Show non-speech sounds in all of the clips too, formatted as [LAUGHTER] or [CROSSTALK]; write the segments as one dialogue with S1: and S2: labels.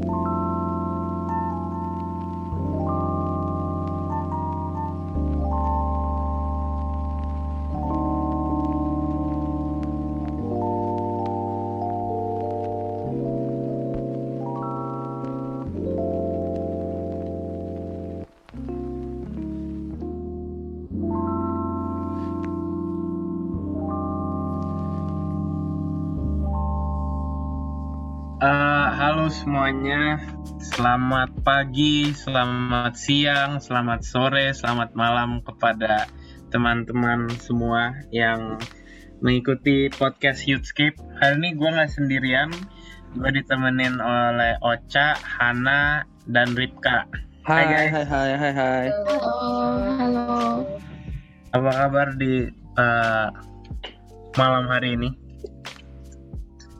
S1: Uh, semuanya, selamat pagi, selamat siang, selamat sore, selamat malam kepada teman-teman semua yang mengikuti podcast Youthscape. Hari ini gue nggak sendirian, gue ditemenin oleh Ocha, Hana, dan Ripka.
S2: Hai, hai, hai, hai, hai, hai.
S3: Halo, halo.
S1: Apa kabar di uh, malam hari ini?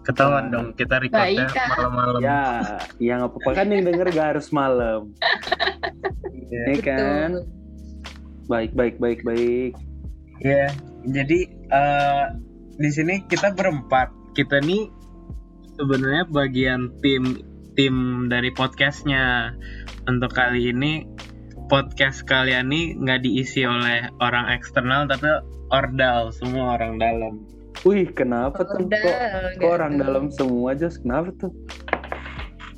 S1: Ketahuan dong kita recordnya malam-malam.
S2: Ya, ya nggak apa-apa kan yang denger gak harus malam.
S1: Iya.
S2: Ya kan? Baik, baik, baik, baik.
S1: Ya, jadi eh, di sini kita berempat. Kita nih sebenarnya bagian tim tim dari podcastnya. Untuk kali ini podcast kalian nih nggak diisi oleh orang eksternal tapi ordal semua orang dalam.
S2: Wih, kenapa tuh?
S3: Udah,
S2: Kok, kok orang dalam semua aja? Kenapa tuh?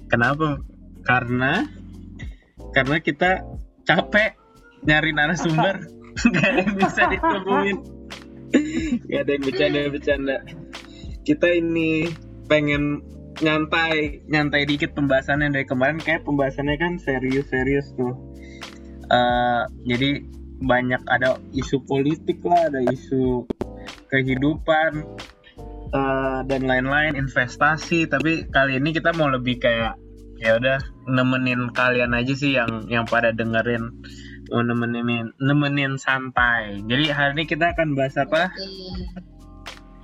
S1: Kenapa? Karena karena kita capek nyari narasumber [LAUGHS] nggak ada yang bisa ditemuin nggak ada yang bercanda-bercanda kita ini pengen nyantai nyantai dikit pembahasannya dari kemarin kayak pembahasannya kan serius-serius tuh Eh, jadi banyak ada isu politik lah ada isu kehidupan eh, dan lain-lain investasi tapi kali ini kita mau lebih kayak ya udah nemenin kalian aja sih yang yang pada dengerin mau nemenin nemenin santai jadi hari ini kita akan bahas apa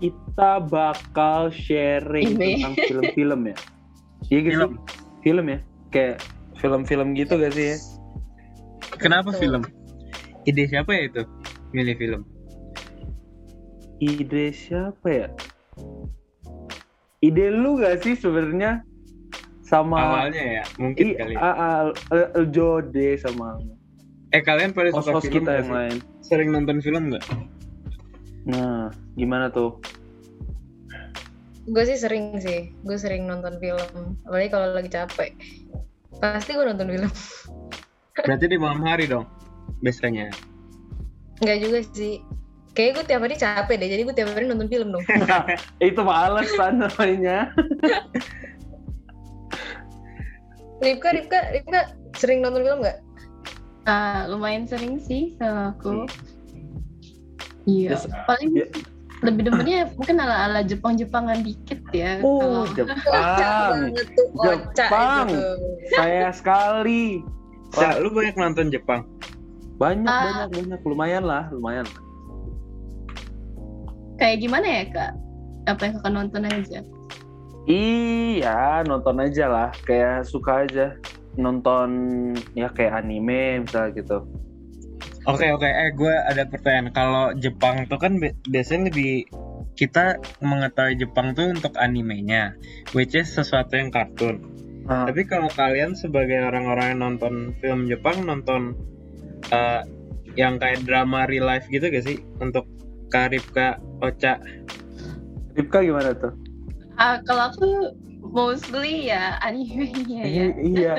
S2: Kita bakal sharing
S3: Ini.
S2: tentang film-film ya. Iya gak
S1: Film.
S2: Film ya? Kayak film-film gitu gak sih ya?
S1: kenapa
S3: Betul.
S1: film ide siapa ya itu milih film
S2: Ide siapa ya? Ide lu gak sih sebenarnya? Sama
S1: awalnya ya mungkin
S2: I,
S1: kali
S2: A, A, El- El Jode sama
S1: eh kalian pada suka film
S2: kita yang lain.
S1: sering nonton film nggak
S2: Nah, gimana tuh?
S3: Gue sih sering sih, gue sering nonton film. Apalagi kalau lagi capek. Pasti gue nonton film. [LAUGHS]
S1: berarti di malam hari dong biasanya
S3: Enggak juga sih. Kayaknya gue tiap hari capek deh, jadi gue tiap hari nonton film dong. [LAUGHS]
S2: Itu mah alasan namanya. [LAUGHS]
S3: Ripka, Ripka, Ripka sering nonton film nggak?
S4: Ah, lumayan sering sih sama aku. Iya.
S2: Yes.
S4: Paling
S2: Ya.
S4: lebih demennya mungkin ala-ala Jepang-Jepangan dikit ya.
S2: Oh,
S4: Kalau
S2: Jepang. [LAUGHS]
S3: tuh
S2: Jepang. Saya sekali.
S1: Sa, lu banyak nonton Jepang
S2: Banyak,
S4: Ah.
S2: banyak, banyak. Lumayan lah, lumayan.
S4: Kayak gimana ya kak? Apa yang kakak nonton aja?
S2: Iya, nonton aja lah. Kayak suka aja nonton ya kayak anime misalnya gitu.
S1: Oke oke, eh gue ada pertanyaan. Kalau Jepang tuh kan bi- biasanya lebih kita mengetahui Jepang tuh untuk animenya, which is sesuatu yang kartun.
S2: Ah,
S1: Tapi kalau kalian sebagai orang-orang yang nonton film Jepang nonton eh, yang kayak drama real life gitu gak sih untuk Karipka, Ocha?
S2: Ripka gimana tuh?
S4: Ah, kalau aku mostly ya animenya ya.
S2: I- iya,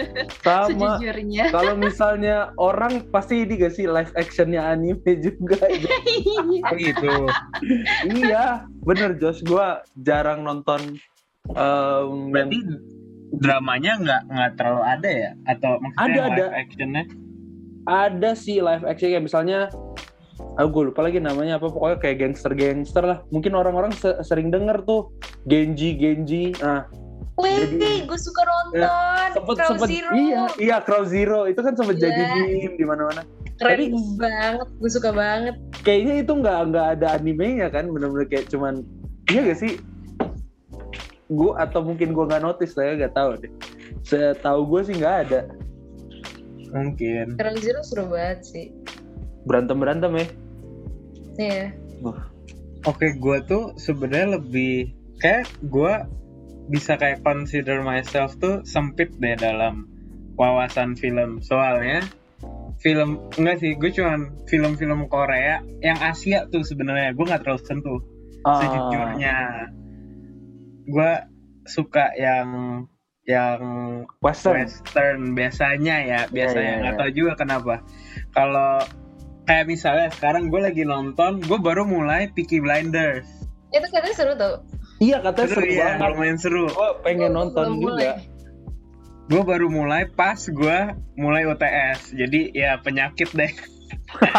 S2: sama.
S4: Sejujurnya.
S2: Kalau misalnya orang pasti ini gak sih live actionnya anime juga. [LAUGHS]
S4: Iya.
S1: Oh gitu.
S2: iya, bener Josh. Gua jarang nonton em,
S1: Berarti dramanya nggak nggak terlalu ada ya? Atau maksudnya
S2: Ada,
S1: live
S2: ada.
S1: actionnya?
S2: ada sih live action kayak misalnya aku gue lupa lagi namanya apa pokoknya kayak gangster-gangster lah mungkin orang-orang se- sering denger tuh Genji Genji nah
S3: Wih,
S2: Jadi-
S3: gue suka nonton.
S2: sempet
S3: Crow
S2: sempet
S3: Zero.
S2: iya iya Crow Zero itu kan sempet
S3: Iya.
S2: jadi meme di mana-mana
S3: Keren
S2: Tapi-
S3: banget, gue suka banget.
S2: kayaknya itu nggak nggak ada animenya kan bener-bener kayak cuman iya gak sih gue atau mungkin gue nggak notice saya nggak tahu deh setahu gue sih nggak ada
S1: Mungkin.
S3: Crow Zero seru banget sih.
S2: Berantem berantem ya
S3: Iya.
S1: Oke, gue tuh sebenarnya lebih kayak gue bisa kayak consider myself tuh sempit deh dalam wawasan film soalnya film enggak sih gue cuman film-film Korea yang Asia tuh sebenarnya gue nggak terlalu sentuh
S2: Ah.
S1: sejujurnya gue suka yang yang
S2: Western.
S1: western biasanya ya biasanya
S2: iya,
S1: nggak
S2: iya.
S1: tahu juga kenapa kalau kayak misalnya sekarang gue lagi nonton gue baru mulai Peaky Blinders
S3: Itu katanya seru tuh.
S2: Iya katanya
S1: seru
S2: seru
S1: ya
S2: banget.
S1: lumayan seru
S2: Gue pengen
S3: Gua
S2: nonton
S3: belum
S2: juga.
S1: gue baru mulai pas gue mulai UTS jadi ya penyakit deh [LAUGHS]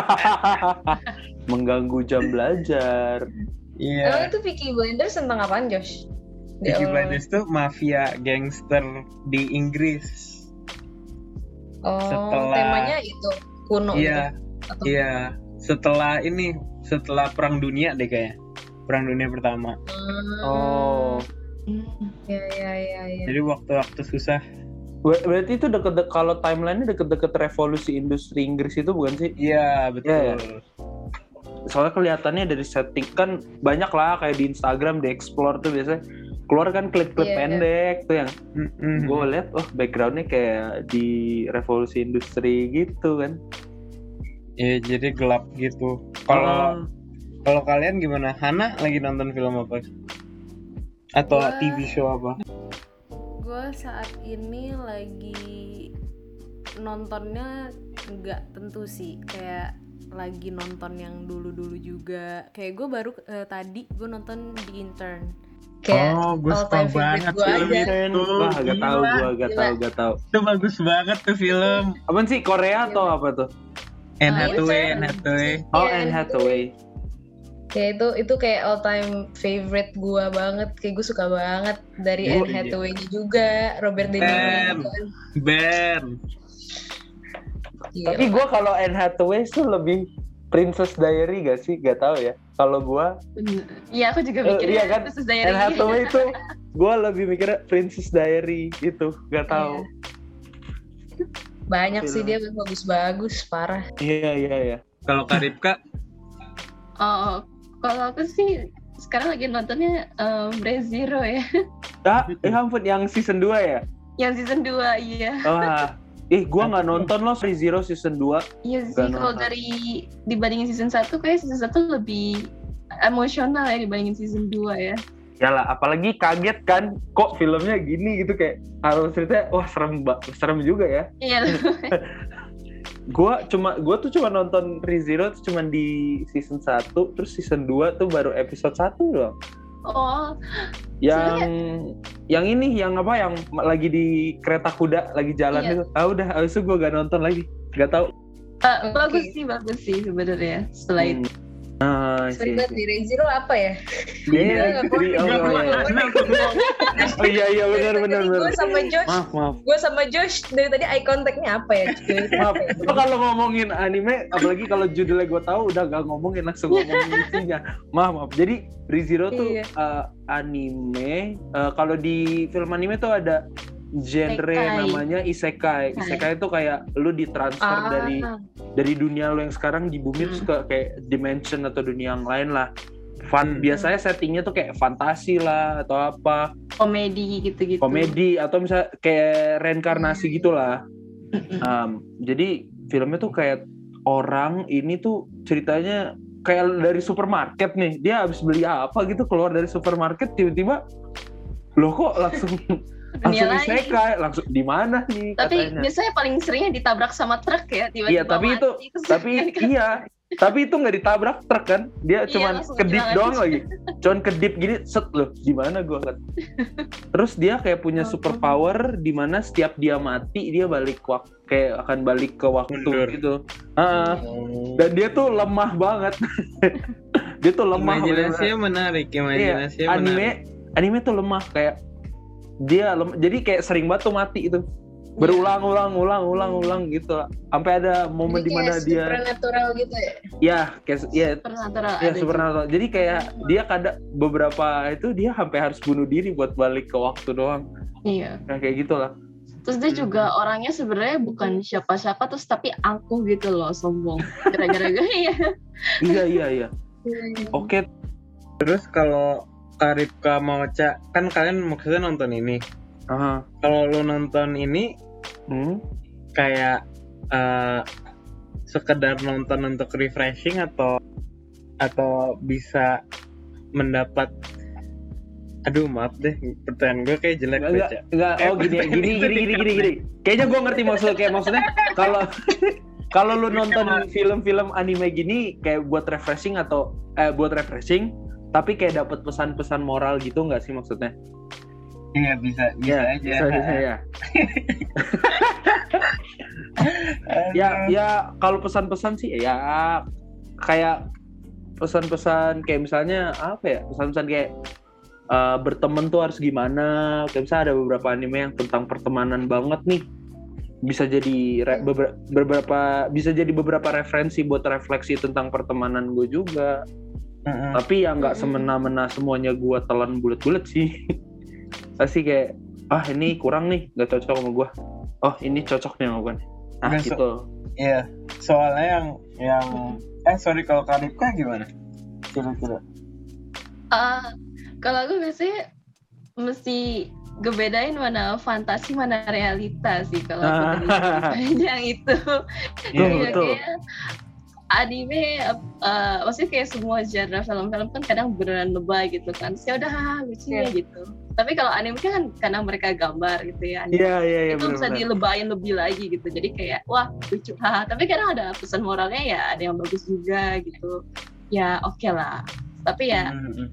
S2: Mengganggu jam belajar.
S1: iya
S3: Emang itu Peaky Blinders tentang apaan, Josh?
S1: Peaky. Blinders tuh mafia gangster di Inggris
S3: Oh,
S1: setelah-
S3: temanya itu kuno
S1: iya
S3: gitu. Atau-
S1: iya setelah ini setelah perang dunia deh kayak perang dunia pertama
S3: Hmm,
S2: Oh.
S3: Iya, iya, iya, iya.
S1: jadi waktu-waktu susah
S2: Ber- Berarti itu deket-deket kalau timelinenya deket-deket revolusi industri Inggris itu bukan sih?
S1: iya betul
S2: Iya, Soalnya kelihatannya dari setting kan banyak lah kayak di Instagram di explore tuh biasanya keluar kan klip-klip
S3: Iya, iya.
S2: pendek tuh yang
S1: Mm-mm.
S2: gue lihat oh backgroundnya kayak di revolusi industri gitu kan.
S1: Iya, jadi gelap gitu kalau
S2: Oh.
S1: kalau kalian gimana Hana lagi nonton film apa atau
S5: Gua-
S1: TV show apa
S5: gue saat ini lagi nontonnya nggak tentu sih kayak lagi nonton yang dulu-dulu juga kayak gue baru eh, tadi gue nonton di intern
S3: Kayak
S1: oh gue
S3: all
S1: suka
S3: time
S1: banget
S3: gua
S1: film
S3: aja.
S1: itu
S2: Wah, gak tahu
S1: Gila.
S2: gua, gak tahu, gak tahu.
S1: itu bagus banget tuh film
S2: Apaan sih Korea atau apa tuh?
S1: Anne
S3: Ah,
S1: Hathaway
S3: itu.
S1: Anne Hathaway
S2: Oh,
S3: Iya,
S2: Anne Hathaway.
S3: Ya itu itu kayak all time favorite gua banget. Kayak gue suka banget dari
S2: Oh,
S3: Anne
S2: iya.
S3: Hathaway-nya juga, Robert De Niro
S1: Ben. Ben
S3: Gila.
S2: Tapi gue kalau Anne Hathaway tuh lebih Princess Diary gak sih? Gak tahu ya. Kalau gue.
S4: Iya, aku juga
S2: Eh,
S4: mikirnya
S2: iya kan?
S4: Princess Diary.
S2: Anne Hathaway itu [LAUGHS] gue lebih mikirnya Princess Diary gitu. Gak tahu.
S3: Banyak sih
S2: Film.
S3: dia bagus-bagus, parah.
S2: Iya iya iya.
S1: kalau Karipka [LAUGHS]
S4: Oh, kalau aku sih sekarang lagi nontonnya um, Zero ya. [LAUGHS]
S2: Ah, eh ampun yang season 2 ya?
S4: Yang season 2, iya.
S2: Wah. Eh, gua nggak [LAUGHS] nonton loh Free Zero season 2.
S4: Iya sih, kalau dari dibandingin season 1 kayak season 1 lebih emosional ya dibandingin season 2 ya.
S2: Yalah, apalagi kaget kan, kok filmnya gini gitu kayak harus cerita, wah serem ba- serem juga ya.
S4: Iya, [LAUGHS]
S2: Gua cuma gua tuh cuma nonton Free Zero tuh cuma di season 1, terus season 2 tuh baru episode 1 doang.
S4: oh,
S2: Yang yang ini yang apa yang lagi di kereta kuda lagi jalan
S4: Iya.
S2: itu. Ah udah, abis itu gua gak nonton lagi. Gak tahu.
S4: uh,
S3: Oke.
S4: bagus sih, bagus sih sebenarnya setelah itu.
S2: Ah,
S3: Sorry banget di Rezero apa ya?
S2: Iya, jadi- oh, oh, iya. Oh iya iya benar benar
S3: Gue
S2: benar.
S3: sama Josh,
S2: Maaf maaf.
S3: gue sama Josh dari tadi eye contact-nya apa ya? cuy? [LAUGHS]
S2: Maaf. Lo kalau ngomongin anime, apalagi kalau judulnya gue tahu udah gak ngomongin langsung ngomongin [LAUGHS] isinya. Maaf maaf. Jadi ReZero tuh
S3: Iya.
S2: eh, anime. eh, kalau di film anime tuh ada genre
S4: Isekai.
S2: namanya isekai. Isekai itu kayak lu ditransfer
S3: Ah,
S2: dari dari dunia lu yang sekarang di bumi terus ke kayak dimension atau dunia yang lain lah. Fun,
S1: Hmm.
S2: biasanya settingnya tuh kayak fantasi lah atau apa
S4: komedi gitu-gitu.
S2: komedi atau misalnya kayak reinkarnasi gitulah. Um, jadi filmnya tuh kayak orang ini tuh ceritanya kayak dari supermarket nih. Dia habis beli apa gitu keluar dari supermarket tiba-tiba loh kok langsung [LAUGHS]
S4: Dunia
S2: langsung
S4: lain.
S2: isekai langsung di mana nih?
S4: Tapi
S2: katanya.
S4: biasanya paling seringnya ditabrak sama truk ya tiba-tiba
S2: Iya, tapi itu
S4: mati, [LAUGHS] terus
S2: tapi [LAUGHS]
S4: kan-
S2: iya tapi itu nggak ditabrak truk kan? Dia
S4: Iya,
S2: cuman
S4: langsung
S2: kedip doang lagi. [LAUGHS] Cuman kedip gini set loh di mana gua? Kan terus dia kayak punya super power di mana setiap dia mati dia balik waktu kayak akan balik ke waktu
S1: Mundur.
S2: gitu. Ah,
S1: Oh.
S2: dan dia tuh lemah banget. Dia tuh lemah
S1: Imajinasinya menarik,
S2: Iya,
S1: imajinasinya
S2: anime
S1: menarik.
S2: anime tuh lemah kayak dia lem- jadi kayak sering banget tuh mati itu berulang-ulang ulang-ulang ulang gitu sampai ada momen di mana dia
S3: supernatural gitu ya?
S2: ya kayak ya
S4: Supernatural
S2: Ya supernatural. Jadi kayak dia kadang beberapa itu dia sampai harus bunuh diri buat balik ke waktu doang.
S4: Iya.
S2: Nah, kayak gitulah.
S4: Terus dia
S2: Hmm.
S4: juga orangnya sebenarnya bukan siapa-siapa terus tapi angkuh gitu loh, sombong. Gara-gara [LAUGHS] gue ya.
S2: Iya iya iya.
S3: Hmm.
S2: Oke.
S1: Terus kalau Karipka mau Ocha kan kalian maksudnya nonton ini
S2: Aha.
S1: kalau lu nonton ini
S2: Hmm.
S1: kayak eh, sekedar nonton untuk refreshing atau atau bisa mendapat aduh maaf deh pertanyaan gue kayak jelek
S2: Enggak,
S1: baca
S2: enggak, oh gini, gini, gini, gini, gini, gini. Kayaknya gue ngerti maksud kayak maksudnya kalau kalau lu nonton film-film anime gini kayak buat refreshing atau eh buat refreshing, tapi kayak dapat pesan-pesan moral gitu nggak sih maksudnya?
S1: iya bisa bisa aja
S2: bisa, bisa, ya. [LAUGHS] ya, ya kalau pesan-pesan sih ya kayak pesan-pesan kayak misalnya apa ya? Pesan-pesan kayak eh, berteman tuh harus gimana? Kayak misalnya ada beberapa anime yang tentang pertemanan banget nih. Bisa jadi re- beber- beberapa bisa jadi beberapa referensi buat refleksi tentang pertemanan gue juga. Tapi ya nggak semena-mena semuanya gue telan bulat-bulat sih. [LAUGHS] Pasti kayak ah ini kurang nih nggak cocok sama gue. Oh ini cocok nih sama gue. Nah
S1: so-
S2: gitu.
S1: Iya, soalnya yang yang eh sorry kalau Karipka gimana? Kira-kira.
S4: Ah, kalau aku biasanya mesti ngebedain mana fantasi mana realita sih kalau aku
S2: Ah.
S4: panjang [LAUGHS] itu.
S2: Betul,
S4: Iya,
S2: betul.
S4: kayak anime eh, maksudnya kayak semua genre film-film kan kadang beneran lebay gitu kan. Terus Ya udah haha, lucu ya
S3: Iya.
S4: gitu. Tapi kalau anime kan karena mereka gambar gitu ya.
S2: Iya iya iya
S4: itu bisa
S2: benar-benar.
S4: dilebayin lebih lagi gitu jadi kayak wah lucu haha tapi kadang ada pesan moralnya ya ada yang bagus juga gitu ya oke lah tapi ya
S1: Mm-mm.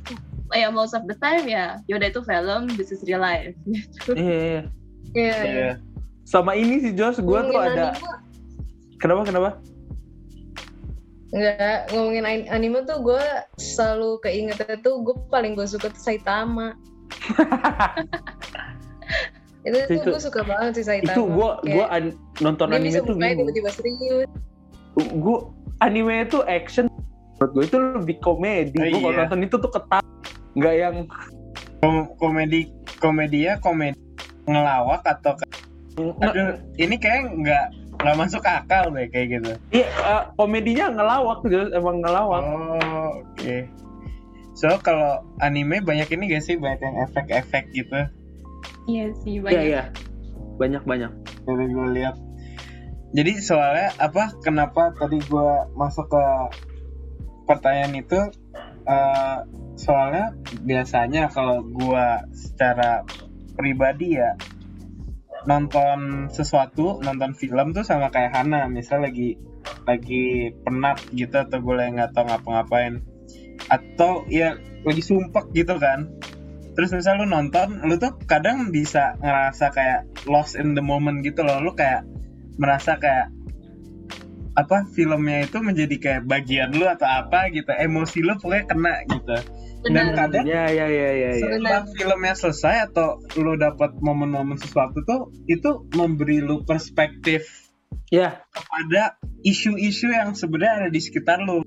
S4: ya most of the time ya yaudah itu film this is real life [LAUGHS]
S2: Iya, iya, iya.
S3: Iya, iya.
S1: Iya.
S2: Sama ini sih Jos, gue tuh ada.
S3: anime,
S2: Kenapa kenapa?
S3: Enggak, ngomongin an- anime tuh gue selalu keingetnya tuh gue paling gue suka tuh Saitama. [LAUGHS] itu tuh
S2: Itu-
S3: gue suka banget sih Saitama.
S2: Itu gue gue an- nonton anime tuh bingung.
S3: tiba-tiba serius.
S2: Gue anime itu action. Menurut gue itu lebih komedi.
S1: Oh,
S2: gue kalau
S1: iya.
S2: nonton itu tuh ketat. Nggak yang
S1: Kom- komedi komedia komedi ngelawak atau aduh ini kayak nggak nggak masuk akal deh kayak gitu.
S2: Iya, eh, komedinya ngelawak Jos, emang ngelawak.
S1: Oh, oke. So kalau anime banyak ini gak sih banyak yang efek-efek gitu
S4: iya sih
S2: Iya
S4: banyak
S2: iya. Banyak banyak.
S1: dari gue lihat. Jadi soalnya apa? Kenapa tadi gue masuk ke pertanyaan itu? eh, soalnya biasanya kalau gue secara pribadi ya nonton sesuatu, nonton film tuh sama kayak Hana, misal lagi lagi penat gitu atau gue nggak tahu ngapa-ngapain. Atau ya lagi sumpek gitu kan. Terus misal lu nonton lu tuh kadang bisa ngerasa kayak lost in the moment gitu loh. Lu kayak merasa kayak apa filmnya itu menjadi kayak bagian lu atau apa gitu. Emosi lu pokoknya kena gitu dan
S3: Benar.
S1: kadang
S2: iya iya iya. iya.
S1: setelah filmnya selesai atau lu dapat momen-momen sesuatu tuh itu memberi lu perspektif
S2: Iya.
S1: kepada isu-isu yang sebenarnya ada di sekitar lu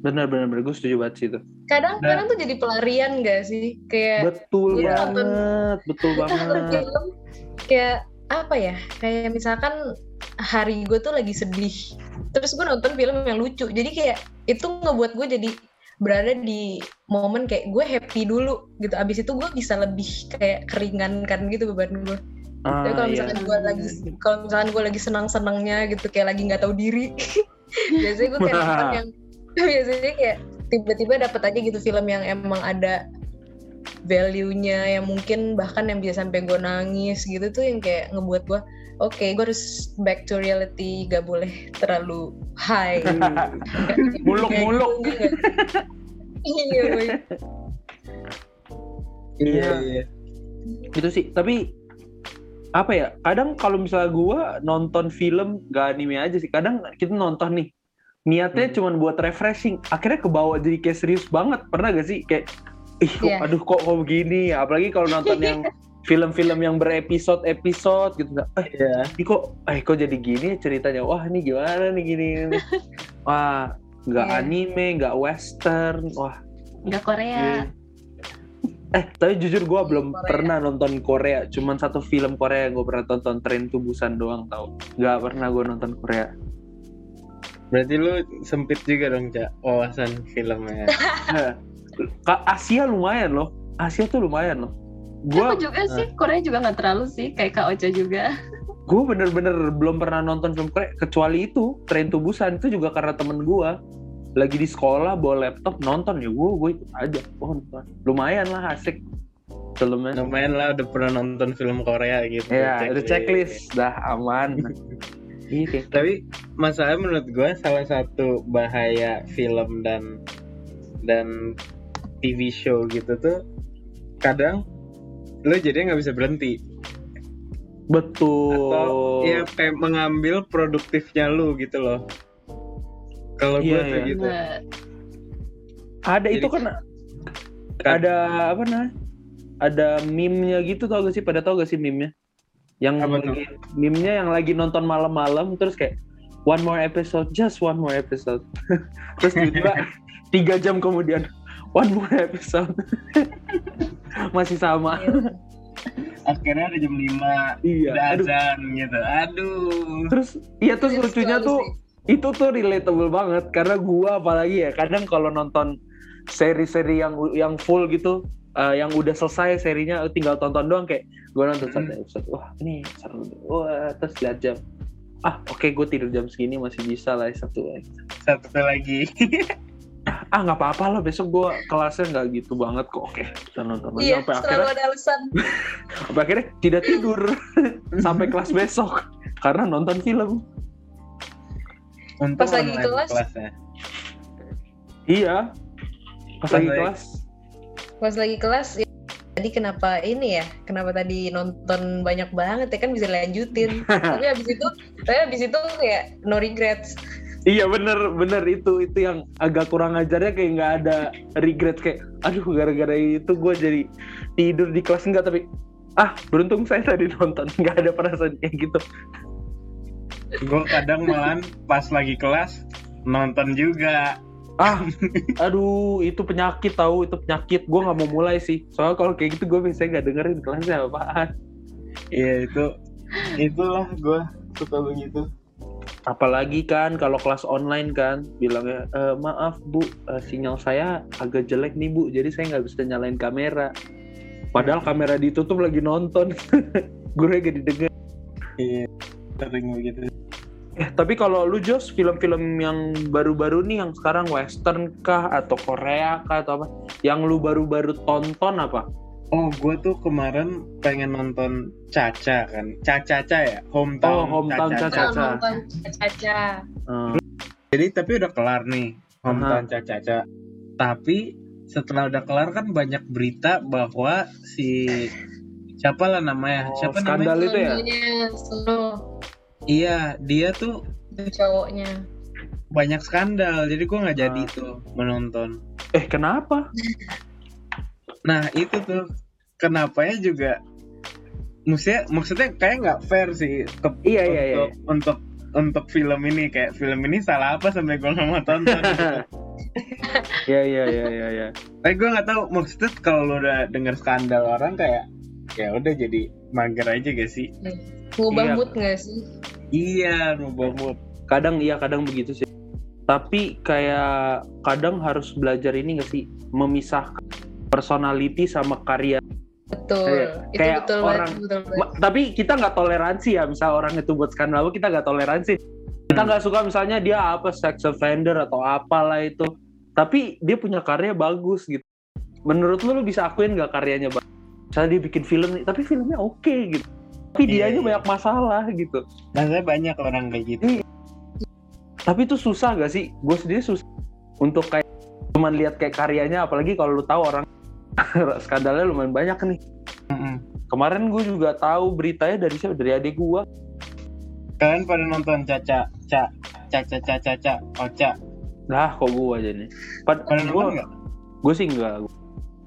S2: Benar benar benar. Gue setuju banget sih itu.
S3: Kadang
S1: Dan-
S3: kadang tuh jadi pelarian gak sih? Kayak
S2: Betul banget. Betul [LAUGHS]
S3: nonton
S2: banget.
S3: film kayak apa ya? Kayak misalkan hari gue tuh lagi sedih. Terus gue nonton film yang lucu. Jadi kayak itu ngebuat gue jadi berada di momen kayak gue happy dulu gitu. Abis itu gue bisa lebih kayak keringankan gitu beban gue.
S2: Ah,
S3: Tapi kalau
S2: iya.
S3: misalkan gue lagi kalau misalkan gue lagi senang-senangnya gitu kayak lagi nggak tahu diri. [LAUGHS] biasanya gue kayak nonton yang [LAUGHS] biasanya kayak tiba-tiba dapet aja gitu film yang emang ada value-nya yang mungkin bahkan yang bisa sampai gue nangis gitu tuh yang kayak ngebuat gue oke gue harus back to reality gak boleh terlalu high [LAUGHS] gitu, nggak? [LAUGHS] iya boy.
S2: Iya.
S1: iya
S2: gitu sih tapi apa ya kadang kalau misalnya gua nonton film gak anime aja sih kadang kita nonton nih niatnya
S1: Hmm.
S2: cuman buat refreshing akhirnya kebawa jadi kayak serius banget pernah gak sih kayak ih kok,
S3: Iya.
S2: aduh kok kok begini ya apalagi kalau nonton yang [LAUGHS] film-film yang berepisode episode gitu eh
S1: iya
S2: ini kok eh kok jadi gini ceritanya wah ini gimana nih gini, gini. [LAUGHS] wah nggak
S3: Iya.
S2: anime nggak western wah
S4: nggak Korea
S2: Eh, tapi jujur gue belum
S3: Korea.
S2: pernah nonton Korea. Cuman satu film Korea yang gue pernah tonton, Tren to Busan doang tau. Gak pernah gue nonton Korea.
S1: berarti lu sempit juga dong cak wawasan filmnya [LAUGHS]
S2: Ka- Asia lumayan loh. Asia tuh lumayan loh. Gua
S4: Aku juga sih, Korea juga nggak terlalu sih, kayak Kak Ocha juga. [LAUGHS]
S2: gue bener-bener belum pernah nonton film Korea kecuali itu Train to Busan. Itu juga karena temen gue lagi di sekolah bawa laptop nonton. Ya gue gue ikut aja. Oh, nonton. lumayan lah asik filmnya.
S1: Lumayan lah udah pernah nonton film Korea gitu.
S2: Ya itu checklist dah aman. [LAUGHS] Iya
S1: tapi masalah menurut gue salah satu bahaya film dan dan TV show gitu tuh kadang lo jadi nggak bisa berhenti.
S2: Betul.
S1: Atau ya kayak mengambil produktifnya lu gitu loh. Kalau gue
S2: Iya,
S1: tuh
S2: iya.
S1: gitu.
S4: Nah,
S2: ada itu
S1: Jadi-
S2: kan
S1: Kan-
S2: ada apa namanya ada meme-nya gitu tau gak sih? Pada tau gak sih meme-nya? Yang
S1: Apa
S2: lagi meme-nya yang lagi nonton malam-malam terus kayak one more episode just one more episode. [LAUGHS] Terus tiba-tiba tiga jam kemudian one more episode. [LAUGHS] Masih sama.
S1: Akhirnya ada jam 5
S2: iya
S1: udah
S2: aduh.
S1: azan gitu. Aduh.
S2: Terus iya terus
S3: Iya,
S2: lucunya tuh
S3: sih.
S2: itu tuh relatable banget. Karena gua apalagi ya kadang kalau nonton seri-seri yang yang full gitu eh, yang udah selesai serinya tinggal tonton doang kayak gua nonton satu
S1: Hmm.
S2: episode wah ini seru. Wah terus lihat jam. Ah oke gue tidur jam segini masih bisa lah satu lagi.
S1: Satu lagi [LAUGHS]
S2: ah nggak apa-apa lah besok gua kelasnya nggak gitu banget kok oke kita nonton lagi
S3: Iya,
S2: sampai akhirnya
S3: ada alasan. [LAUGHS]
S2: sampai akhirnya tidak tidur [LAUGHS] sampai kelas besok karena nonton film
S1: Untung
S3: Pas lagi kelas.
S1: kelasnya
S2: iya pas
S1: Pas
S2: lagi
S1: lagi-
S2: kelas
S3: Pas lagi kelas, ya, tadi kenapa ini ya? Kenapa tadi nonton banyak banget ya kan bisa dilanjutin. [LAUGHS] tapi habis itu, tapi habis itu kayak no regrets.
S2: Iya bener bener. Itu itu yang agak kurang ajarnya kayak nggak ada regret kayak aduh gara-gara itu gue jadi tidur di kelas. Enggak tapi ah beruntung saya tadi nonton. [LAUGHS] Nggak ada perasaan kayak gitu.
S1: Gue kadang malahan pas lagi kelas nonton juga.
S2: Ah aduh itu penyakit tahu itu penyakit. Gue nggak mau mulai sih. Soalnya kalau kayak gitu gue biasanya nggak dengerin kelasnya apaan.
S1: Iya itu itulah gue suka begitu
S2: apalagi kan kalau kelas online kan bilangnya "Eh, maaf bu eh, sinyal saya agak jelek nih bu jadi saya nggak bisa nyalain kamera. Padahal kamera ditutup lagi nonton. [LAUGHS] Gue gak didengar.
S1: Iya sering begitu.
S2: Eh tapi kalau lu Jos film-film yang baru-baru nih yang sekarang western kah atau Korea kah atau apa yang lu baru-baru tonton apa
S1: oh gue tuh kemarin pengen nonton Caca kan Caca-Caca ya
S2: Oh,
S1: hometown
S2: Hometown Caca.
S3: Oh, nonton Caca.
S2: Eh,
S1: jadi tapi udah kelar nih hometown Caca-Caca tapi setelah udah kelar kan banyak berita bahwa si siapa lah namanya
S2: Oh,
S1: siapa
S2: skandal.
S1: namanya
S2: itu ya?
S1: Iya dia tuh
S3: cowoknya.
S1: banyak skandal jadi gue nggak jadi
S2: Ah.
S1: tuh menonton
S2: eh kenapa [LAUGHS]
S1: nah itu tuh kenapa ya juga maksudnya maksudnya kayak nggak fair sih ke,
S2: Iya, iya, iya.
S1: untuk, untuk untuk film ini kayak film ini salah apa sampai gue nggak mau tonton gitu. [LAUGHS]
S2: ya ya ya ya ya
S1: Tapi gue nggak tahu maksudnya kalau lo udah denger skandal orang kayak ya udah jadi mager aja gak sih?
S3: Ngubah
S2: Iya.
S3: mood gak sih?
S1: Iya, mau mood.
S2: kadang iya kadang begitu sih tapi kayak kadang harus belajar ini gak sih memisahkan personality sama karya
S3: Betul.
S2: Kayak-
S3: itu
S2: kayak
S3: betul
S2: orang-
S3: banget. Betul banget.
S2: Ma- tapi kita nggak toleransi ya misal orang itu buat skandal kita nggak toleransi kita nggak suka misalnya dia apa sex offender atau apalah itu tapi dia punya karya bagus gitu menurut lu lu bisa akuin nggak karyanya bagus misalnya dia bikin film nih tapi filmnya oke gitu tapi
S1: Iya,
S2: dianya
S1: iya.
S2: banyak masalah gitu
S1: Maksudnya banyak orang kayak gitu.
S2: tapi itu susah gak sih gue sendiri susah untuk kayak cuman lihat kayak karyanya apalagi kalau lu tahu orang [LAUGHS] skandalnya lumayan banyak nih
S1: Mm-mm.
S2: kemarin gue juga tahu beritanya dari siapa dari adik gue
S1: Kalian pada nonton Caca, Ca, Caca, Caca, Caca, Oca.
S2: lah kok gue aja nih Pad
S1: Pada nonton
S2: gue
S1: nggak?
S2: gue sih enggak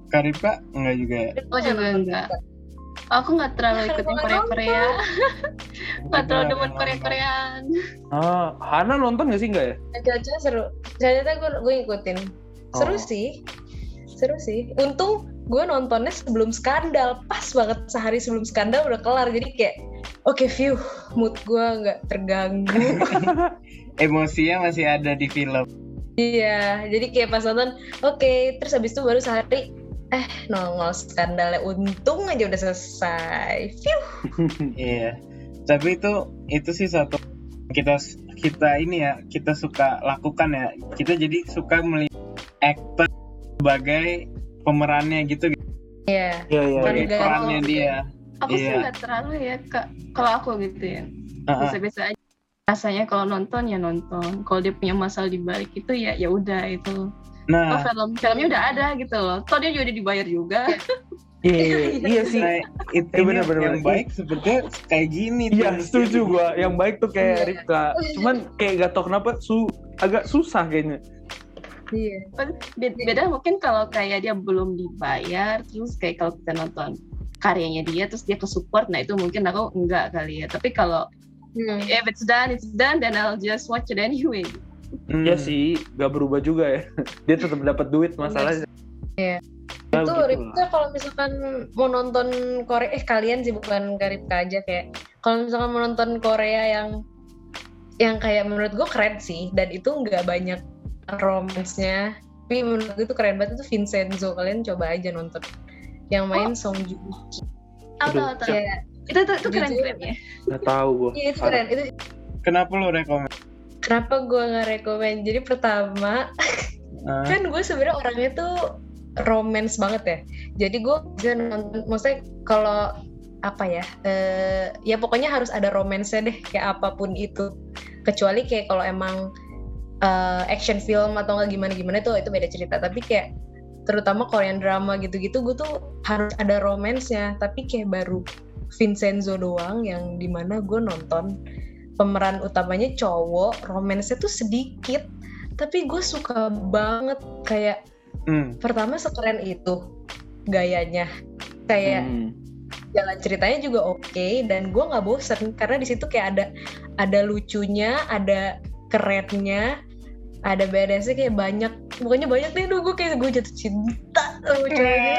S1: Karipa enggak juga ya?
S4: Oh juga enggak. Aku nggak terlalu ikutin Korea Korea. [LAUGHS] Nggak terlalu demen Korea Koreaan.
S2: ah Hana nonton gak sih enggak ya
S3: Caca seru. Caca gue gue ikutin. Seru
S2: Oh.
S3: sih. Seru sih. Untung gue nontonnya sebelum skandal. Pas banget sehari sebelum skandal udah kelar. Jadi kayak oke view mood gue nggak terganggu. [LAUGHS]
S1: Emosinya masih ada di film.
S3: Iya, jadi kayak pas nonton, oke, terus habis itu baru sehari, eh nongol skandalnya, untung aja udah selesai. Phew. [LAUGHS]
S1: Iya. Tapi itu itu sih satu kita kita ini ya kita suka lakukan ya. Kita jadi suka melihat aktor sebagai pemerannya gitu
S3: Iya,
S2: Iya iya.
S3: Nggak
S1: perannya dia.
S4: Aku sih
S1: Iya.
S4: nggak terlalu ya kak. Kalau aku gitu ya, biasa-biasa aja. Rasanya kalau nonton ya nonton. Kalau dia punya masalah di balik itu ya ya udah itu. Oh
S1: Nah,
S4: film filmnya udah ada gitu loh. Toh dia juga udah dibayar juga.
S2: Iya iya, iya [LAUGHS] sih.
S1: nah, it, ini
S2: bener, bener,
S1: yang
S2: bener.
S1: baik sebenarnya kayak gini.
S2: Iya setuju gua. Yang baik tuh kayak
S3: Iya.
S2: Ripka. Cuman kayak gak tau kenapa su agak susah kayaknya.
S3: Iya.
S4: Be- Beda mungkin kalau kayak dia belum dibayar, terus kayak kalau kita nonton karyanya dia, terus dia ke support, nah itu mungkin aku enggak kali ya. Tapi kalau
S3: Hmm.
S4: if it's done, it's done, then I'll just watch it anyway.
S1: Hmm.
S2: Iya sih, gak berubah juga ya. [LAUGHS] Dia tetap dapat duit masalahnya.
S3: Iya.
S2: Ya,
S3: itu
S2: gitu
S3: Ripka kalau misalkan mau nonton Korea eh kalian sih bukan ke Ripka aja kayak kalau misalkan mau nonton Korea yang yang kayak menurut gue keren sih dan itu nggak banyak romansnya tapi menurut gue itu keren banget itu Vincenzo. Kalian coba aja nonton. Yang main Song Joong Ki.
S4: Tahu tahu tahu.
S3: kayak
S4: Itu itu, itu keren keren ya.
S2: Gak tahu gua.
S3: iya itu keren. Itu
S1: Kenapa lo rekomend?
S3: kenapa gue nggak rekomend jadi pertama
S1: Ah,
S3: kan gue sebenarnya orangnya tuh romance banget ya. Jadi gue bisa nonton maksudnya kalau apa ya eh, ya pokoknya harus ada romansnya deh kayak apa pun itu. Kecuali kayak kalau emang eh, action film atau nggak gimana gimana tuh itu beda cerita. Tapi kayak terutama Korean drama gitu-gitu gue tuh harus ada romansnya tapi kayak baru Vincenzo doang yang di mana gue nonton pemeran utamanya cowok romansnya tuh sedikit. Tapi gue suka banget kayak
S1: hmm.
S3: pertama sekeren itu gayanya. Kayak
S2: Hmm.
S3: jalan ceritanya juga oke dan gue nggak bosen. Karena di situ kayak ada ada lucunya ada kerennya ada bedanya kayak banyak. Pokoknya banyak deh. Duh, gue kayak gue jatuh cinta sama cowoknya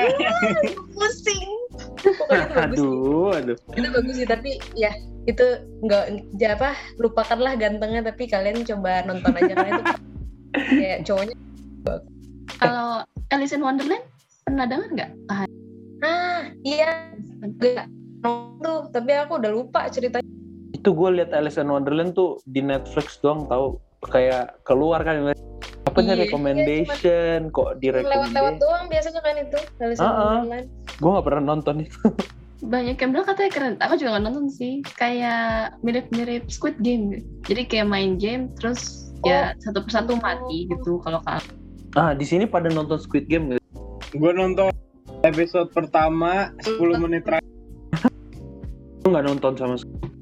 S3: pusing. Pokoknya itu bagus sih.
S2: Aduh, aduh.
S3: itu bagus sih tapi ya itu nggak ya apa lupakanlah gantengnya tapi kalian coba nonton aja. Karena itu [LAUGHS] kayak cowoknya
S4: Kalau Alice in Wonderland pernah dengar nggak? Ah,
S3: ah iya. Enggak tuh tapi aku udah lupa ceritanya.
S2: Itu gue liat Alice in Wonderland tuh di Netflix doang tahu kayak keluar kan apa
S3: Iya, iya,
S2: recommendation kok di
S3: lewat-lewat doang biasanya kan itu
S2: Ah, ah.
S3: Wonderland
S2: gue gak pernah nonton itu [LAUGHS]
S4: banyak yang bilang katanya keren. Aku juga nggak nonton sih. Kayak mirip-mirip Squid Game. gitu. Jadi kayak main game terus ya satu persatu mati gitu kalau kalah.
S2: ah di sini pada nonton Squid Game gak?
S1: Gue nonton episode pertama 10 menit terakhir.
S2: gue nggak nonton sama sekali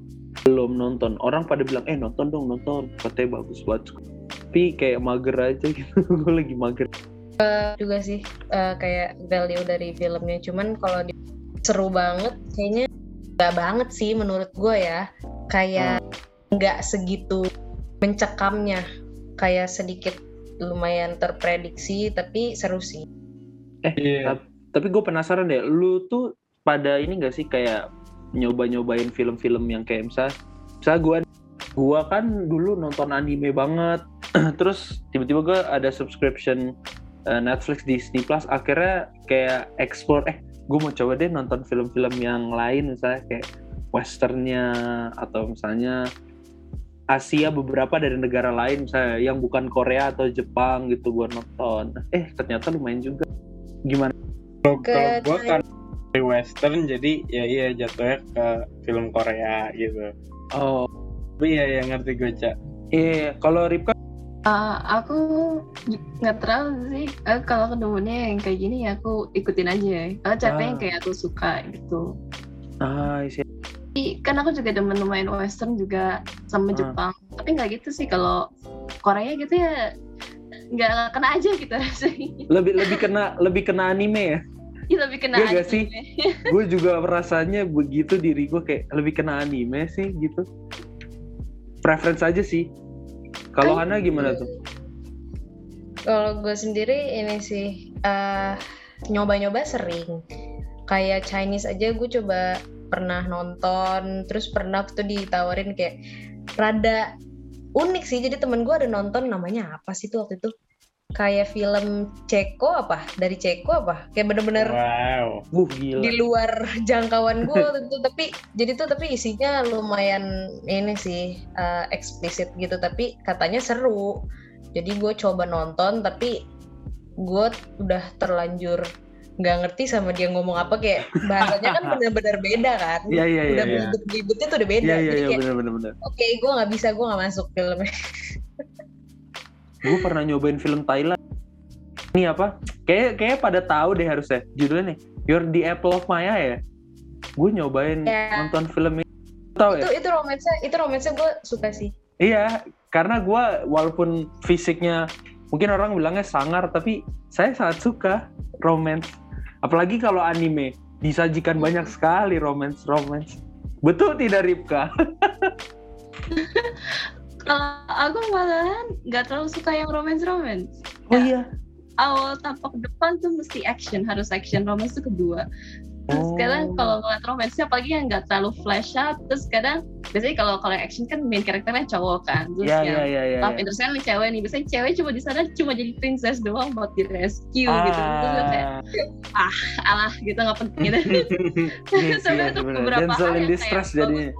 S2: belum nonton. Orang pada bilang eh nonton dong nonton. Katanya bagus banget. Tapi kayak mager aja gitu. [LAUGHS] Gue lagi mager.
S3: Juga sih eh, kayak value dari filmnya. Cuman kalau di seru banget kayaknya nggak banget sih menurut gue ya. Kayak nggak segitu mencekamnya. Kayak sedikit lumayan terprediksi tapi seru sih.
S1: Iya.
S2: tapi gue penasaran deh. Lu tuh pada ini gak sih kayak nyoba-nyobain film-film yang kayak misal misal gue gue kan dulu nonton anime banget. [CLEARS THROAT] Terus tiba-tiba gue ada subscription eh, Netflix Disney Plus. Akhirnya kayak explore eh gue mau coba deh nonton film-film yang lain misalnya kayak westernnya atau misalnya Asia beberapa dari negara lain misalnya yang bukan Korea atau Jepang gitu gue nonton. Eh ternyata lumayan juga. Gimana?
S1: Kalau gue kan dari western jadi ya iya jatuhnya ke film Korea gitu.
S2: oh
S1: Tapi ya yang ngerti gue cak.
S2: iya kalau Ripka
S4: Ah, aku nggak terlalu sih. Eh, kalau ketemunya yang kayak gini ya aku ikutin aja. Kalau capek yang
S2: Ah.
S4: kayak aku suka gitu.
S2: ah isi
S4: kan aku juga demen lumayan western juga sama
S2: Ah.
S4: Jepang. Tapi nggak gitu sih kalau Korea gitu ya nggak kena aja gitu rasanya.
S2: lebih lebih kena lebih kena anime ya
S4: Iya, lebih kena
S2: Iya
S4: aja.
S2: nggak sih? [LAUGHS] gue juga rasanya begitu diri gue kayak lebih kena anime sih gitu. Preference aja sih. Kalau Hana gimana tuh?
S3: Kalau gue sendiri ini sih eh, nyoba-nyoba sering. Kayak Chinese aja gue coba pernah nonton terus pernah tuh ditawarin kayak rada unik sih. Jadi temen gue ada nonton namanya apa sih tuh waktu itu kayak film Ceko apa dari Ceko apa kayak bener-bener
S1: Wow.
S2: Wuh gila.
S3: di luar [LAUGHS] jangkauan gue tentu tapi jadi tuh tapi isinya lumayan ini sih eh, eksplisit gitu tapi katanya seru jadi gue coba nonton tapi gue udah terlanjur nggak ngerti sama dia ngomong apa kayak bahasanya kan [LAUGHS] benar-benar beda kan
S2: Iya iya iya.
S3: udah
S2: iya.
S3: belibet-belibetnya tuh udah beda
S2: Iya iya
S3: jadi
S2: iya
S3: kayak oke gue nggak bisa gue nggak masuk filmnya [LAUGHS]
S2: Gue pernah nyobain film Thailand. Ini apa? Kayak kayak pada tahu deh harusnya. Judulnya nih, You're the Apple of My Eye ya. Gue nyobain
S3: Ya.
S2: nonton film ini. Tahu ya?
S3: itu itu romansnya itu romansnya gue suka sih
S2: Iya, karena gue walaupun fisiknya mungkin orang bilangnya sangar, tapi saya sangat suka romance. Apalagi kalau anime disajikan banyak sekali romance romance. Betul tidak Ripka? [LAUGHS]
S4: Kalau aku malahan nggak terlalu suka yang romance romance.
S2: Oh iya.
S4: Awal tampak depan tuh mesti action, harus action. Romance tuh kedua. Terus
S2: Oh.
S4: kadang kalau ngeliat romance apalagi yang nggak terlalu flash up, terus kadang biasanya kalau kalau action kan main karakternya cowok kan, terus
S2: Iya
S4: yang
S2: iya iya iya.
S4: love interest kan cewek nih, biasanya cewek cuma di sana cuma jadi princess doang buat di rescue gitu, terus gue kayak
S2: Ah.
S4: alah gitu nggak penting gitu. [LAUGHS]
S2: Sih, [LAUGHS]
S4: Tapi
S2: iya,
S4: beberapa
S2: Denzel
S4: hal yang kayak bagus.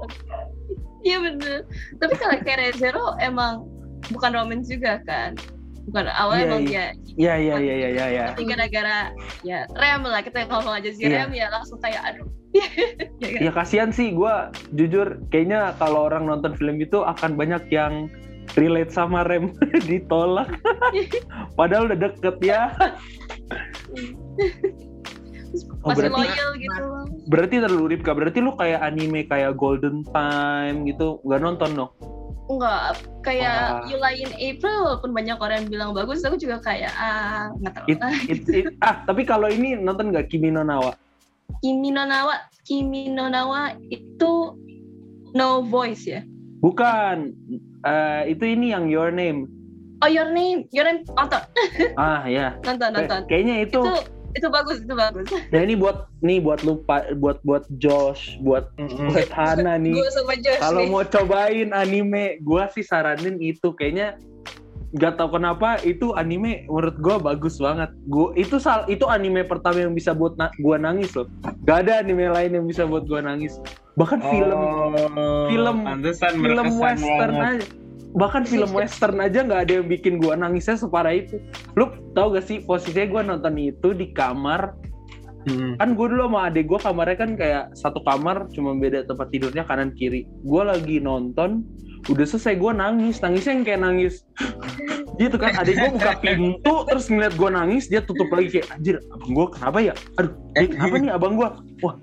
S4: Iya bener. Tapi kalau kayak Zero emang bukan romance juga kan. Bukan awalnya
S2: Iya,
S4: emang
S2: iya.
S4: dia
S2: Iya iya iya iya iya. iya.
S4: tapi gara-gara ya rem lah kita ngomong aja sih
S2: Iya.
S4: rem ya langsung kayak aduh. [LAUGHS] ya kan?
S2: Ya kasihan sih gue jujur kayaknya kalau orang nonton film itu akan banyak yang relate sama rem [LAUGHS] ditolak. [LAUGHS] Padahal udah deket ya. Oh,
S4: masih
S2: berarti-
S4: loyal gitu.
S2: Berarti terlalu Ripka, berarti lu kayak anime kayak Golden Time gitu nggak nonton dong?
S4: Enggak, kayak
S2: Wah.
S4: You Lie in April walaupun banyak orang yang bilang bagus, aku juga kayak ah nggak tahu.
S2: It, it, it- ah tapi kalau ini nonton nggak Kimi no Nawa?
S4: Kimi no Nawa, Kimi no Nawa itu no voice ya.
S2: Bukan, Eh, itu ini yang Your Name.
S4: Oh Your Name, Your Name nonton,
S2: Ah ya, [LAUGHS]
S4: nonton,
S2: Kay-
S4: nonton.
S2: kayaknya itu.
S4: Itu itu bagus, itu bagus.
S2: Nah ini buat nih buat lupa buat buat Josh, buat
S1: Mm-mm.
S2: buat Hana [LAUGHS] nih.
S3: gue sama Josh
S2: Kalau
S3: nih
S2: mau cobain anime, gua sih saranin itu kayaknya gak tau kenapa itu anime menurut gua bagus banget. Gua itu sal itu anime pertama yang bisa buat na- gua nangis loh. Gak ada anime lain yang bisa buat gua nangis. Bahkan film
S1: Oh,
S2: film- film
S1: berkesan
S2: western
S1: banget.
S2: aja bahkan film western aja nggak ada yang bikin gua nangisnya separah itu. Lu tau gak sih posisinya gua nonton itu di kamar.
S1: Mm.
S2: kan gue dulu sama adik gue kamarnya kan kayak satu kamar cuma beda tempat tidurnya kanan kiri. Gue lagi nonton udah selesai gue nangis. Nangisnya yang kayak nangis. [LAUGHS] Gitu kan adik gue buka pintu terus ngeliat gue nangis dia tutup lagi kayak anjir abang gue kenapa ya? Aduh eh, kenapa nih abang gue wah.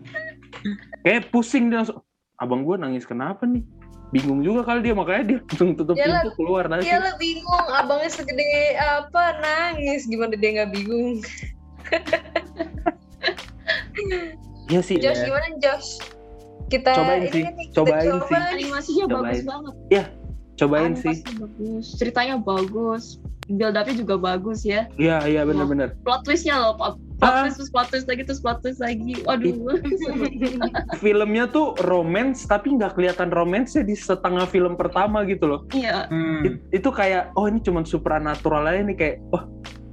S2: Kayak pusing dia langsung abang gue nangis kenapa nih bingung juga kali dia makanya dia langsung tutup
S3: Yalah,
S2: pintu keluar nangis
S3: Iya lah bingung, abangnya segede apa nangis gimana dia nggak bingung?
S2: iya sih
S3: Josh gimana Josh? Kita
S2: Cobain
S3: ini
S2: sih,
S3: nih, kita
S2: cobain
S3: coba
S2: sih.
S4: Animasinya
S2: Cobain.
S4: bagus banget.
S2: cobain sih
S4: Animasinya bagus, ceritanya bagus, build up-nya juga bagus ya.
S2: iya iya bener-bener
S4: Plot twist-nya loh, plot
S2: Ah.
S4: twist, terus plot twist lagi, terus plot twist lagi. Waduh.
S2: filmnya tuh romance tapi nggak kelihatan romance di setengah film pertama gitu loh
S4: Iya,
S1: Hmm.
S2: It- itu kayak oh ini cuman supranatural aja nih kayak wah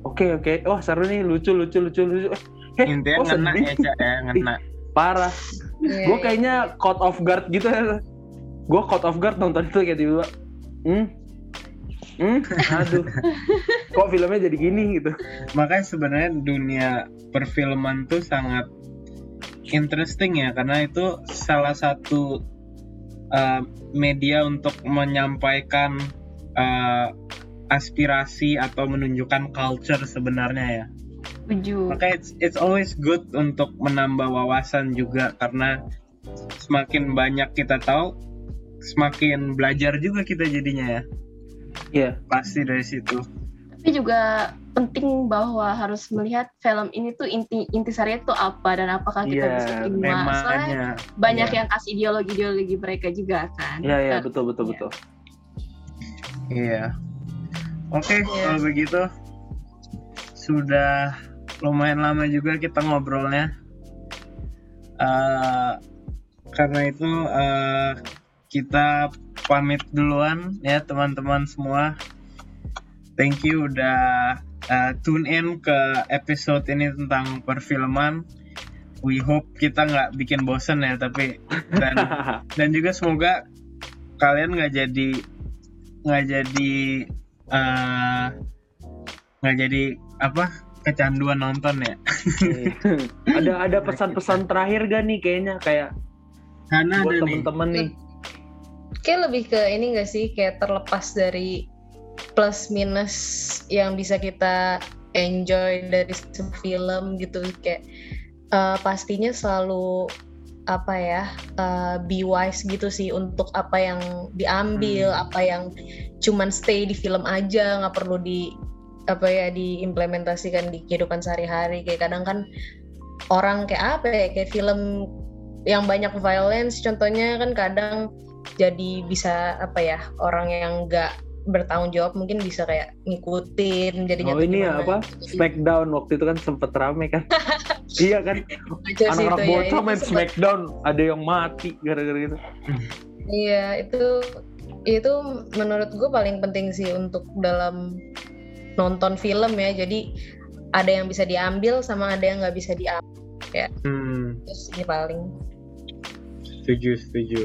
S2: oke oke wah seru nih lucu lucu lucu lucu eh
S1: Intinya
S2: kok
S1: ngena
S2: sedih?
S1: ya, Cak, ya, ngena.
S2: parah
S3: Iya,
S2: gue
S3: iya.
S2: kayaknya caught off guard gitu ya gue caught off guard nonton itu kayak tiba hmm hmm aduh kok filmnya jadi gini gitu
S1: Makanya sebenarnya dunia perfilman tuh sangat interesting ya karena itu salah satu uh, media untuk menyampaikan uh, aspirasi atau menunjukkan culture sebenarnya ya.
S4: setuju.
S1: Makanya it's, it's always good untuk menambah wawasan juga karena semakin banyak kita tahu semakin belajar juga kita jadinya ya.
S2: Iya.
S1: Pasti dari situ.
S4: Tapi juga penting bahwa harus melihat film ini tuh inti intisarinya tuh apa dan apakah kita
S2: Iya,
S4: bisa terima. Soalnya
S1: Temanya.
S4: banyak
S1: Iya.
S4: yang kasih ideologi-ideologi mereka juga kan.
S2: iya iya
S4: Dan-
S2: betul betul
S4: Iya.
S2: betul
S1: Iya. Oke,
S3: Iya.
S1: kalau begitu sudah lumayan lama juga kita ngobrolnya. Eh, karena itu eh, kita pamit duluan ya teman-teman semua. Thank you udah uh, tune in ke episode ini tentang perfilman. We hope kita nggak bikin bosen ya, tapi dan [LAUGHS] dan juga semoga kalian nggak jadi nggak jadi eh, nggak jadi apa kecanduan nonton ya.
S2: Iya. ada ada pesan-pesan terakhir gak nih kayaknya kayak
S1: Karena
S2: buat
S1: ada nih.
S2: temen-temen nih.
S3: Kayak lebih ke ini gak sih kayak terlepas dari plus minus yang bisa kita enjoy dari sebuah film gitu kayak eh, pastinya selalu apa ya eh, be wise gitu sih untuk apa yang diambil
S2: Hmm.
S3: apa yang cuman stay di film aja nggak perlu di apa ya diimplementasikan di kehidupan sehari-hari kayak kadang kan orang kayak apa ya kayak film yang banyak violence contohnya kan kadang jadi bisa apa ya orang yang nggak bertanggung jawab mungkin bisa kayak ngikutin jadinya
S2: Oh ini ya apa? Smackdown waktu itu kan sempet rame kan. [LAUGHS] iya kan. Anak-anak bocah main Smackdown ada yang mati gara-gara gitu.
S3: Iya itu itu menurut gue paling penting sih untuk dalam nonton film ya jadi ada yang bisa diambil sama ada yang nggak bisa diambil
S1: Hmm,
S3: Terus ini paling
S1: setuju setuju.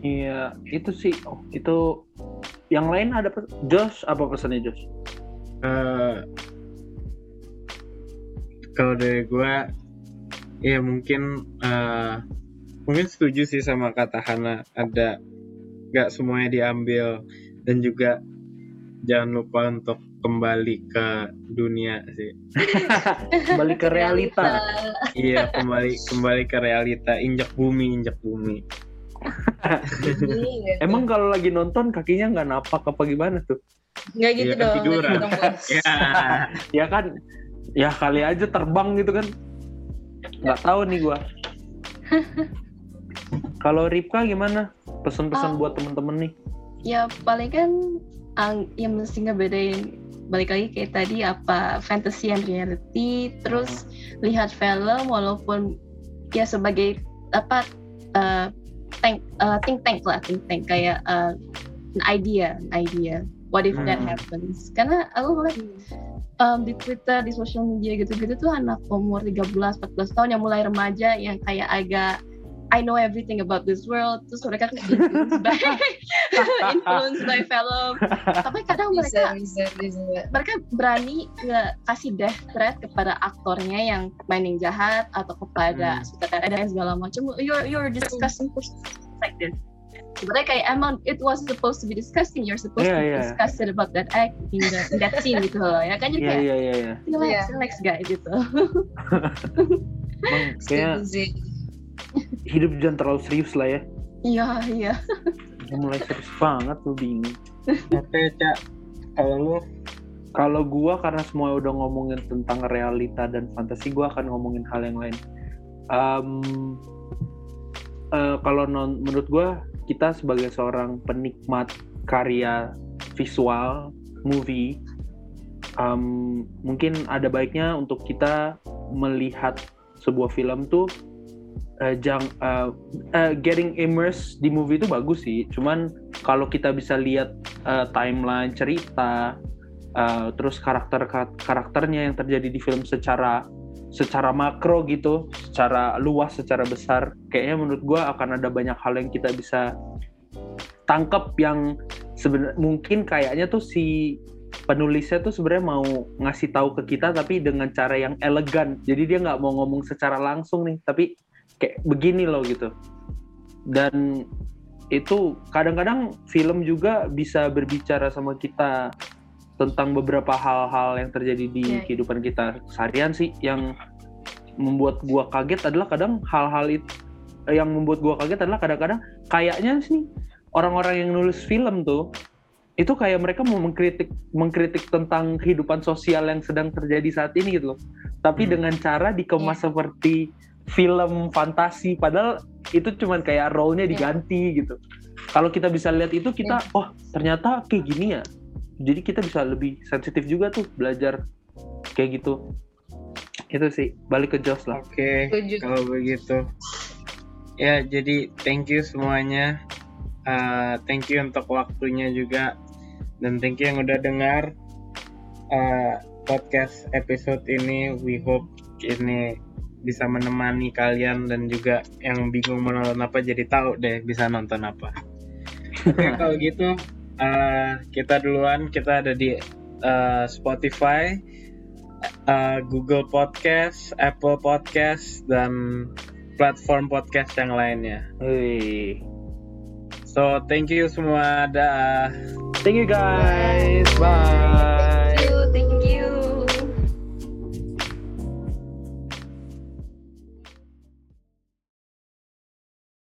S2: Iya, itu sih. Oh, itu yang lain ada pes- Josh apa pesannya Josh?
S1: Eh, kalau dari gua ya mungkin eh, mungkin setuju sih sama kata Hana ada nggak semuanya diambil dan juga jangan lupa untuk kembali ke dunia sih [LAUGHS]
S2: Kembali ke realita.
S1: iya kembali kembali ke realita injak bumi injak bumi. [LAUGHS]
S2: Emang kalau lagi nonton kakinya nggak napak apa gimana tuh?
S3: nggak gitu
S1: Iya,
S3: dong gitu Bos.
S1: ya
S2: Ya kan, ya kali aja terbang gitu kan. Nggak tahu nih gua. [LAUGHS] Kalau Ripka gimana? Pesan-pesan
S4: Oh.
S2: buat temen-temen nih.
S4: ya paling kan ang- yang mesti ngebedain balik lagi kayak tadi apa fantasy and reality terus lihat film walaupun ya sebagai apa uh, tank uh, think tank lah think tank. Kayak uh, an idea an idea. What if that
S2: Hmm.
S4: happens? Karena aku ngeliat um, di Twitter di sosial media gitu-gitu tuh anak umur 13 14 tahun yang mulai remaja yang kayak agak I know everything about this world terus mereka kayak influenced by [LAUGHS] influenced by film tapi kadang mereka
S3: bisa bisa bisa
S4: mereka berani kasih death threat kepada aktornya yang main yang jahat atau kepada
S1: Hmm.
S4: sutradara dan segala macam you're you're discussing like this sebenarnya kayak emang it was supposed to be disgusting you're supposed
S2: Yeah,
S4: to
S2: yeah.
S4: discuss it about that act in, the, in that scene gitu loh ya kan jadi
S2: Iya
S4: kayak
S2: iya iya. iya.
S4: relax
S3: Iya.
S4: relax guys gitu [LAUGHS]
S2: Emang kayaknya hidup jangan terlalu serius lah ya.
S4: iya iya
S2: Udah mulai serius banget tuh bingung.
S1: oke cak kalau lu
S2: Kalau gua karena semua udah ngomongin tentang realita dan fantasi, gua akan ngomongin hal yang lain. Em, eh, kalau non, menurut gua kita sebagai seorang penikmat karya visual movie, em, mungkin ada baiknya untuk kita melihat sebuah film tuh eh, jang eh, eh, getting immersed di movie itu bagus sih. Cuman kalau kita bisa lihat eh, timeline cerita Uh, terus karakter karakternya yang terjadi di film secara secara makro gitu, secara luas, secara besar, kayaknya menurut gua akan ada banyak hal yang kita bisa tangkap yang sebenarnya mungkin kayaknya tuh si penulisnya tuh sebenarnya mau ngasih tahu ke kita tapi dengan cara yang elegan. Jadi dia nggak mau ngomong secara langsung nih, tapi kayak begini loh gitu. Dan itu kadang-kadang film juga bisa berbicara sama kita tentang beberapa hal-hal yang terjadi di
S4: Iya.
S2: kehidupan kita seharian sih yang membuat gua kaget adalah kadang hal-hal itu yang membuat gua kaget adalah kadang-kadang kayaknya sih orang-orang yang nulis film tuh itu kayak mereka mau mengkritik mengkritik tentang kehidupan sosial yang sedang terjadi saat ini gitu loh. Tapi
S1: Hmm.
S2: dengan cara dikemas seperti film fantasi padahal itu cuman kayak role-nya
S3: Iya.
S2: diganti gitu. Kalau kita bisa lihat itu kita oh ternyata kayak gini ya. Jadi kita bisa lebih sensitif juga tuh belajar kayak gitu. Itu sih balik ke Josh lah.
S1: Oke,
S3: Setuju.
S1: kalau begitu. Ya, jadi thank you semuanya Uh, thank you untuk waktunya juga dan thank you yang udah dengar uh, podcast episode ini. We hope ini bisa menemani kalian dan juga yang bingung mau nonton apa jadi tahu deh bisa nonton apa. Oke [LAUGHS] kalau gitu uh, kita duluan kita ada di uh, Spotify, uh, Google Podcast, Apple Podcast dan platform podcast yang lainnya.
S2: Hey.
S1: So thank you semua. Dah.
S2: Thank you guys. Bye.